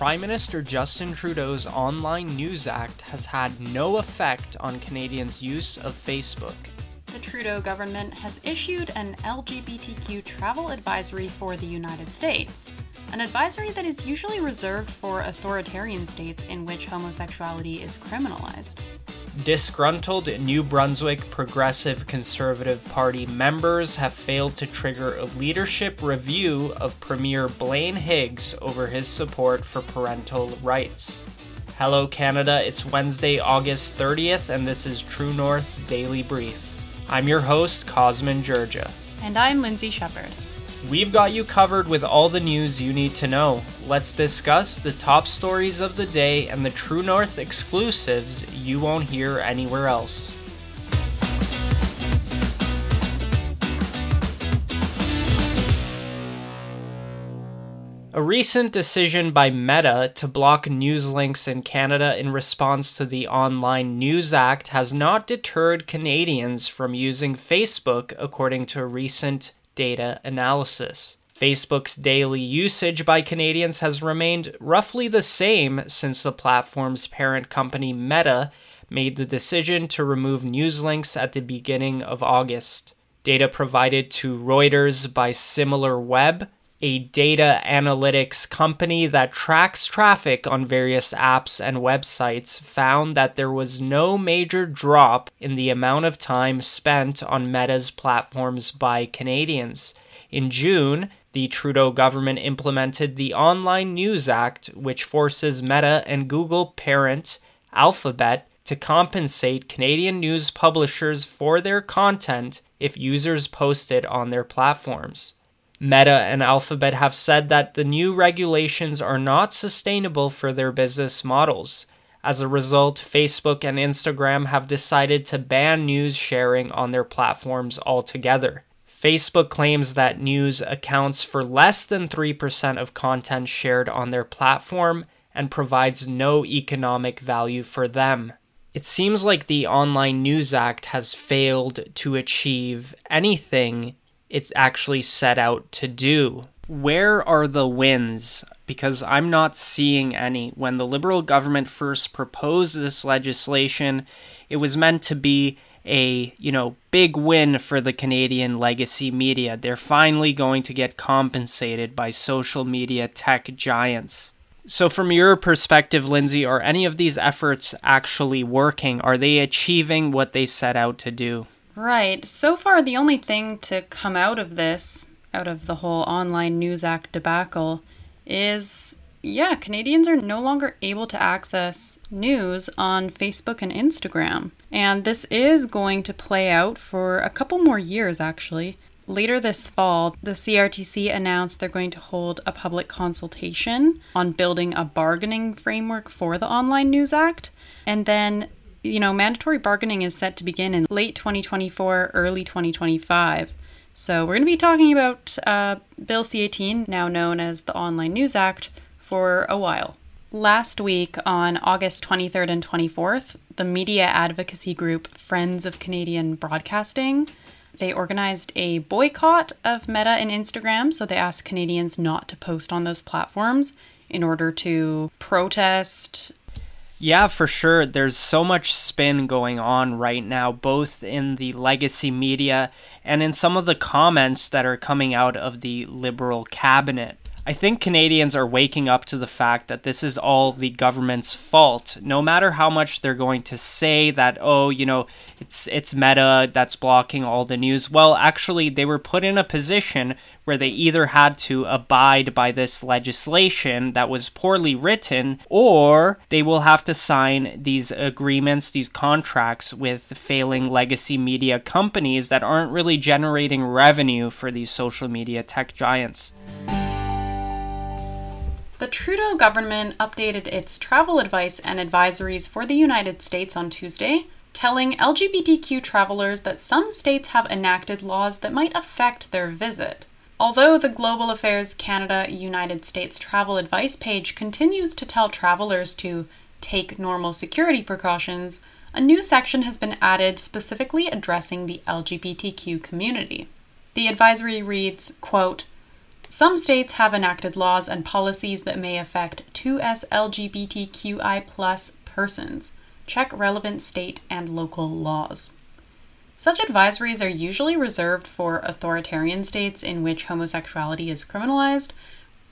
Prime Minister Justin Trudeau's Online News Act has had no effect on Canadians' use of Facebook. The Trudeau government has issued an LGBTQ travel advisory for the United States, an advisory that is usually reserved for authoritarian states in which homosexuality is criminalized. Disgruntled New Brunswick Progressive Conservative Party members have failed to trigger a leadership review of Premier Blaine Higgs over his support for parental rights. Hello, Canada. It's Wednesday, August 30th, and this is True North's Daily Brief. I'm your host, Cosmin Dzsurdzsa. And I'm Lindsay Shepherd. We've got you covered with all the news you need to know. Let's discuss the top stories of the day and the True North exclusives you won't hear anywhere else. A recent decision by Meta to block news links in Canada in response to the Online News Act has not deterred Canadians from using Facebook, according to a recent data analysis. Facebook's daily usage by Canadians has remained roughly the same since the platform's parent company Meta made the decision to remove news links at the beginning of August. Data provided to Reuters by SimilarWeb, a data analytics company that tracks traffic on various apps and websites, found that there was no major drop in the amount of time spent on Meta's platforms by Canadians. In June, the Trudeau government implemented the Online News Act, which forces Meta and Google parent Alphabet to compensate Canadian news publishers for their content if users post it on their platforms. Meta and Alphabet have said that the new regulations are not sustainable for their business models. As a result, Facebook and Instagram have decided to ban news sharing on their platforms altogether. Facebook claims that news accounts for less than 3% of content shared on their platform and provides no economic value for them. It seems like the Online News Act has failed to achieve anything it's actually set out to do. Where are the wins? Because I'm not seeing any. When the Liberal government first proposed this legislation, it was meant to be a, you know, big win for the Canadian legacy media. They're finally going to get compensated by social media tech giants. So, from your perspective, Lindsay, are any of these efforts actually working? Are they achieving what they set out to do? Right. So far, the only thing to come out of this, out of the whole Online News Act debacle, is yeah, Canadians are no longer able to access news on Facebook and Instagram. And this is going to play out for a couple more years, actually. Later this fall, the CRTC announced they're going to hold a public consultation on building a bargaining framework for the Online News Act. And then you know, mandatory bargaining is set to begin in late 2024, early 2025. So we're going to be talking about uh, Bill C 18, now known as the Online News Act, for a while. Last week, on August 23rd and 24th, the media advocacy group Friends of Canadian Broadcasting they organized a boycott of Meta and Instagram, so they asked Canadians not to post on those platforms in order to protest yeah, for sure. There's so much spin going on right now, both in the legacy media and in some of the comments that are coming out of the Liberal cabinet. I think Canadians are waking up to the fact that this is all the government's fault. No matter how much they're going to say that, oh, you know, it's it's Meta that's blocking all the news. Well, actually, they were put in a position where they either had to abide by this legislation that was poorly written, or they will have to sign these agreements, these contracts with failing legacy media companies that aren't really generating revenue for these social media tech giants. The Trudeau government updated its travel advice and advisories for the United States on Tuesday, telling LGBTQ travelers that some states have enacted laws that might affect their visit. Although the Global Affairs Canada United States travel advice page continues to tell travelers to take normal security precautions, a new section has been added specifically addressing the LGBTQ community. The advisory reads, quote, some states have enacted laws and policies that may affect 2S LGBTQI persons. Check relevant state and local laws. Such advisories are usually reserved for authoritarian states in which homosexuality is criminalized,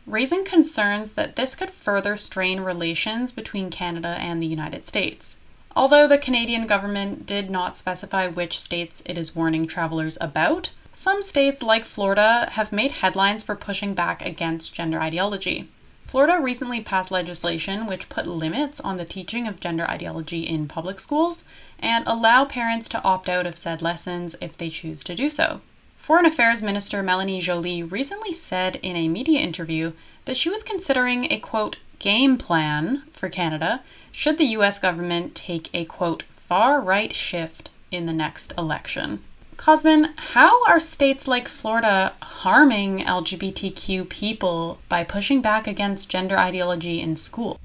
raising concerns that this could further strain relations between Canada and the United States. Although the Canadian government did not specify which states it is warning travelers about, some states, like Florida, have made headlines for pushing back against gender ideology. Florida recently passed legislation which put limits on the teaching of gender ideology in public schools and allow parents to opt out of said lessons if they choose to do so. Foreign Affairs Minister Melanie Joly recently said in a media interview that she was considering a quote game plan for Canada should the US government take a quote far right shift in the next election. Cosmin, how are states like Florida harming LGBTQ people by pushing back against gender ideology in school?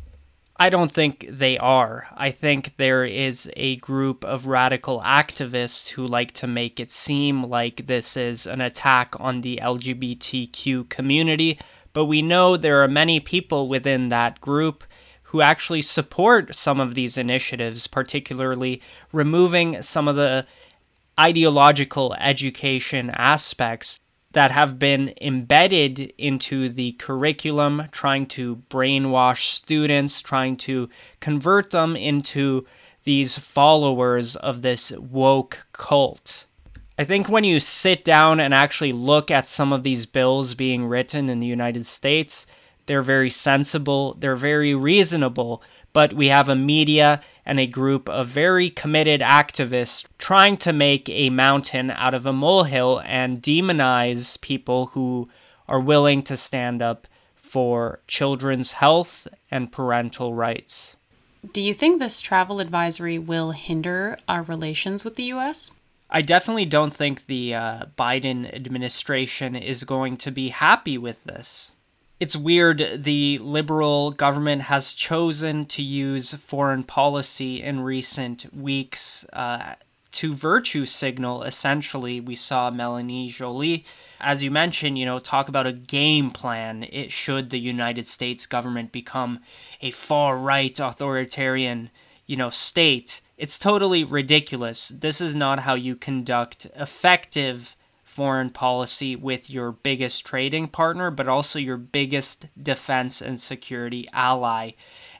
I don't think they are. I think there is a group of radical activists who like to make it seem like this is an attack on the LGBTQ community, but we know there are many people within that group who actually support some of these initiatives, particularly removing some of the ideological education aspects that have been embedded into the curriculum, trying to brainwash students, trying to convert them into these followers of this woke cult. I think when you sit down and actually look at some of these bills being written in the United States, they're very sensible, they're very reasonable, but we have a media and a group of very committed activists trying to make a mountain out of a molehill and demonize people who are willing to stand up for children's health and parental rights. Do you think this travel advisory will hinder our relations with the US? I definitely don't think the uh, Biden administration is going to be happy with this it's weird the liberal government has chosen to use foreign policy in recent weeks uh, to virtue signal essentially we saw Melanie Joly. As you mentioned you know talk about a game plan. It should the united states government become a far right authoritarian you know state? It's totally ridiculous. This is not how you conduct effective foreign policy with your biggest trading partner, but also your biggest defense and security ally.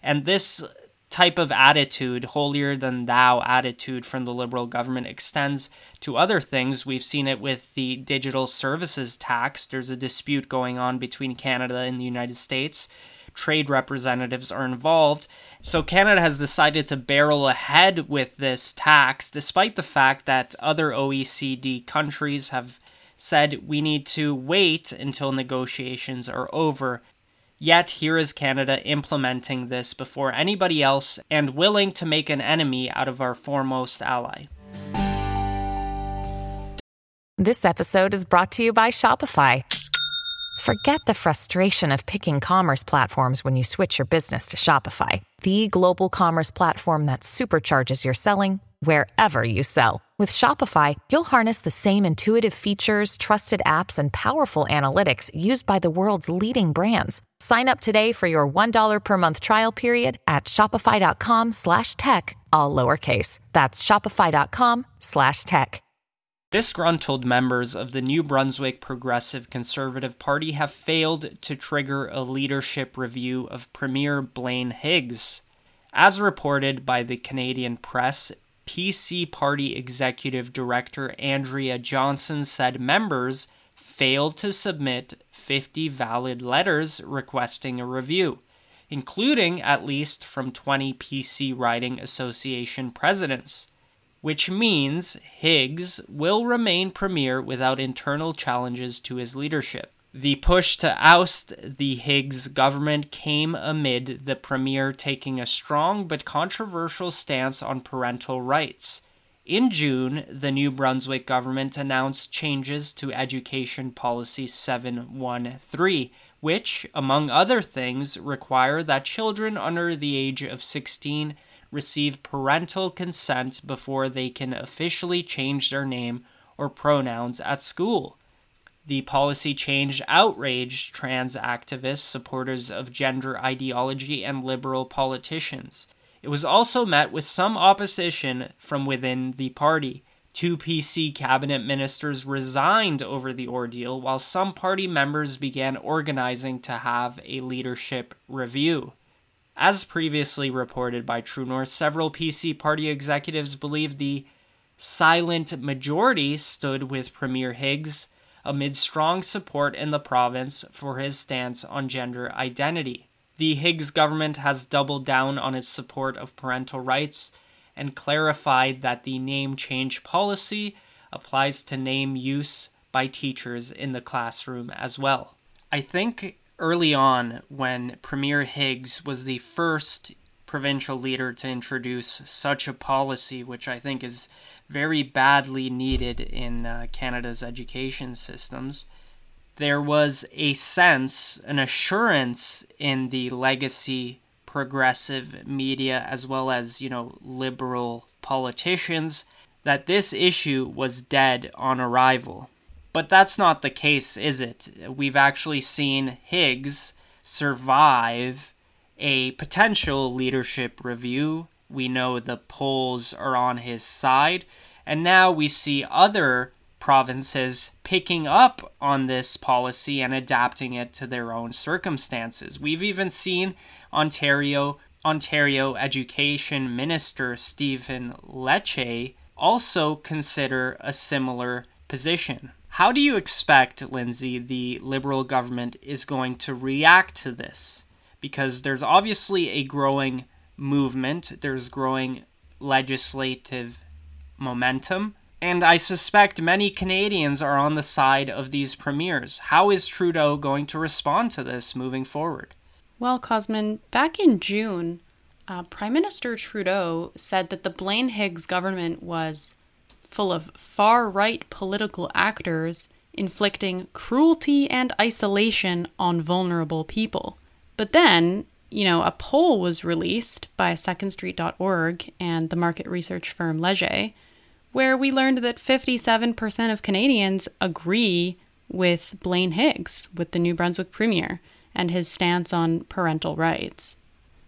And this type of attitude, holier than thou attitude from the liberal government, extends to other things. We've seen it with the digital services tax. There's a dispute going on between Canada and the United States. Trade representatives are involved. So, Canada has decided to barrel ahead with this tax, despite the fact that other OECD countries have said we need to wait until negotiations are over. Yet here is Canada implementing this before anybody else and willing to make an enemy out of our foremost ally. This episode is brought to you by Shopify. Forget the frustration of picking commerce platforms when you switch your business to Shopify, the global commerce platform that supercharges your selling wherever you sell. With Shopify, you'll harness the same intuitive features, trusted apps, and powerful analytics used by the world's leading brands. Sign up today for your $1 per month trial period at shopify.com slash tech, all lowercase. That's shopify.com slash tech. Disgruntled members of the New Brunswick Progressive Conservative Party have failed to trigger a leadership review of Premier Blaine Higgs. As reported by the Canadian press, PC Party Executive Director Andrea Johnson said members failed to submit 50 valid letters requesting a review, including at least from 20 PC Riding Association presidents, which means Higgs will remain premier without internal challenges to his leadership. The push to oust the Higgs government came amid the premier taking a strong but controversial stance on parental rights. In June, the New Brunswick government announced changes to Education Policy 713, which, among other things, require that children under the age of 16 receive parental consent before they can officially change their name or pronouns at school. The policy change outraged trans activists, supporters of gender ideology, and liberal politicians. It was also met with some opposition from within the party. Two PC cabinet ministers resigned over the ordeal, while some party members began organizing to have a leadership review. As previously reported by True North, several PC party executives believed the silent majority stood with Premier Higgs amid strong support in the province for his stance on gender identity. The Higgs government has doubled down on its support of parental rights and clarified that the name change policy applies to name use by teachers in the classroom as well. I think early on, when Premier Higgs was the first provincial leader to introduce such a policy, which I think is very badly needed in uh, Canada's education systems. There was a sense, an assurance in the legacy progressive media as well as, you know, liberal politicians that this issue was dead on arrival. But that's not the case, is it? We've actually seen Higgs survive a potential leadership review we know the polls are on his side. And now we see other provinces picking up on this policy and adapting it to their own circumstances. We've even seen Ontario Ontario Education Minister Stephen Lecce also consider a similar position. How do you expect, Lindsay, the Liberal government is going to react to this? Because there's obviously a growing movement, there's growing legislative momentum. And I suspect many Canadians are on the side of these premiers. How is Trudeau going to respond to this moving forward? Well, Cosmin, back in June, uh, Prime Minister Trudeau said that the Blaine Higgs government was full of far right political actors inflicting cruelty and isolation on vulnerable people. But then, you know, a poll was released by secondstreet.org and the market research firm Leger, where we learned that 57% of Canadians agree with Blaine Higgs, with the New Brunswick Premier, and his stance on parental rights.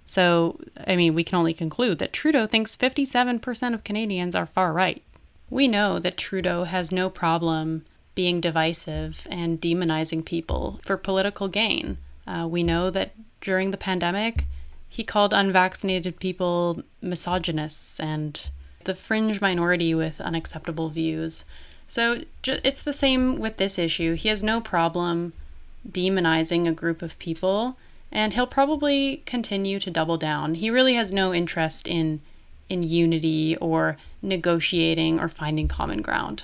So, I mean, we can only conclude that Trudeau thinks 57% of Canadians are far right. We know that Trudeau has no problem being divisive and demonizing people for political gain. Uh, we know that during the pandemic, he called unvaccinated people misogynists and the fringe minority with unacceptable views. So it's the same with this issue. He has no problem demonizing a group of people, and he'll probably continue to double down. He really has no interest in in unity or negotiating or finding common ground.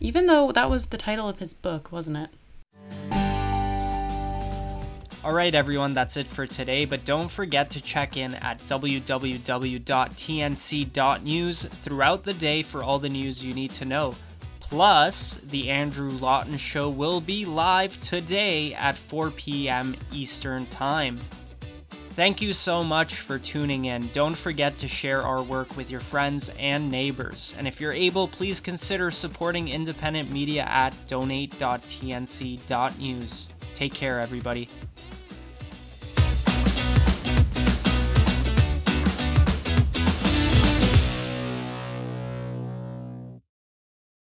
Even though that was the title of his book, wasn't it? Alright, everyone, that's it for today, but don't forget to check in at www.tnc.news throughout the day for all the news you need to know. Plus, the Andrew Lawton Show will be live today at 4 p.m. Eastern Time. Thank you so much for tuning in. Don't forget to share our work with your friends and neighbors. And if you're able, please consider supporting independent media at donate.tnc.news. Take care, everybody.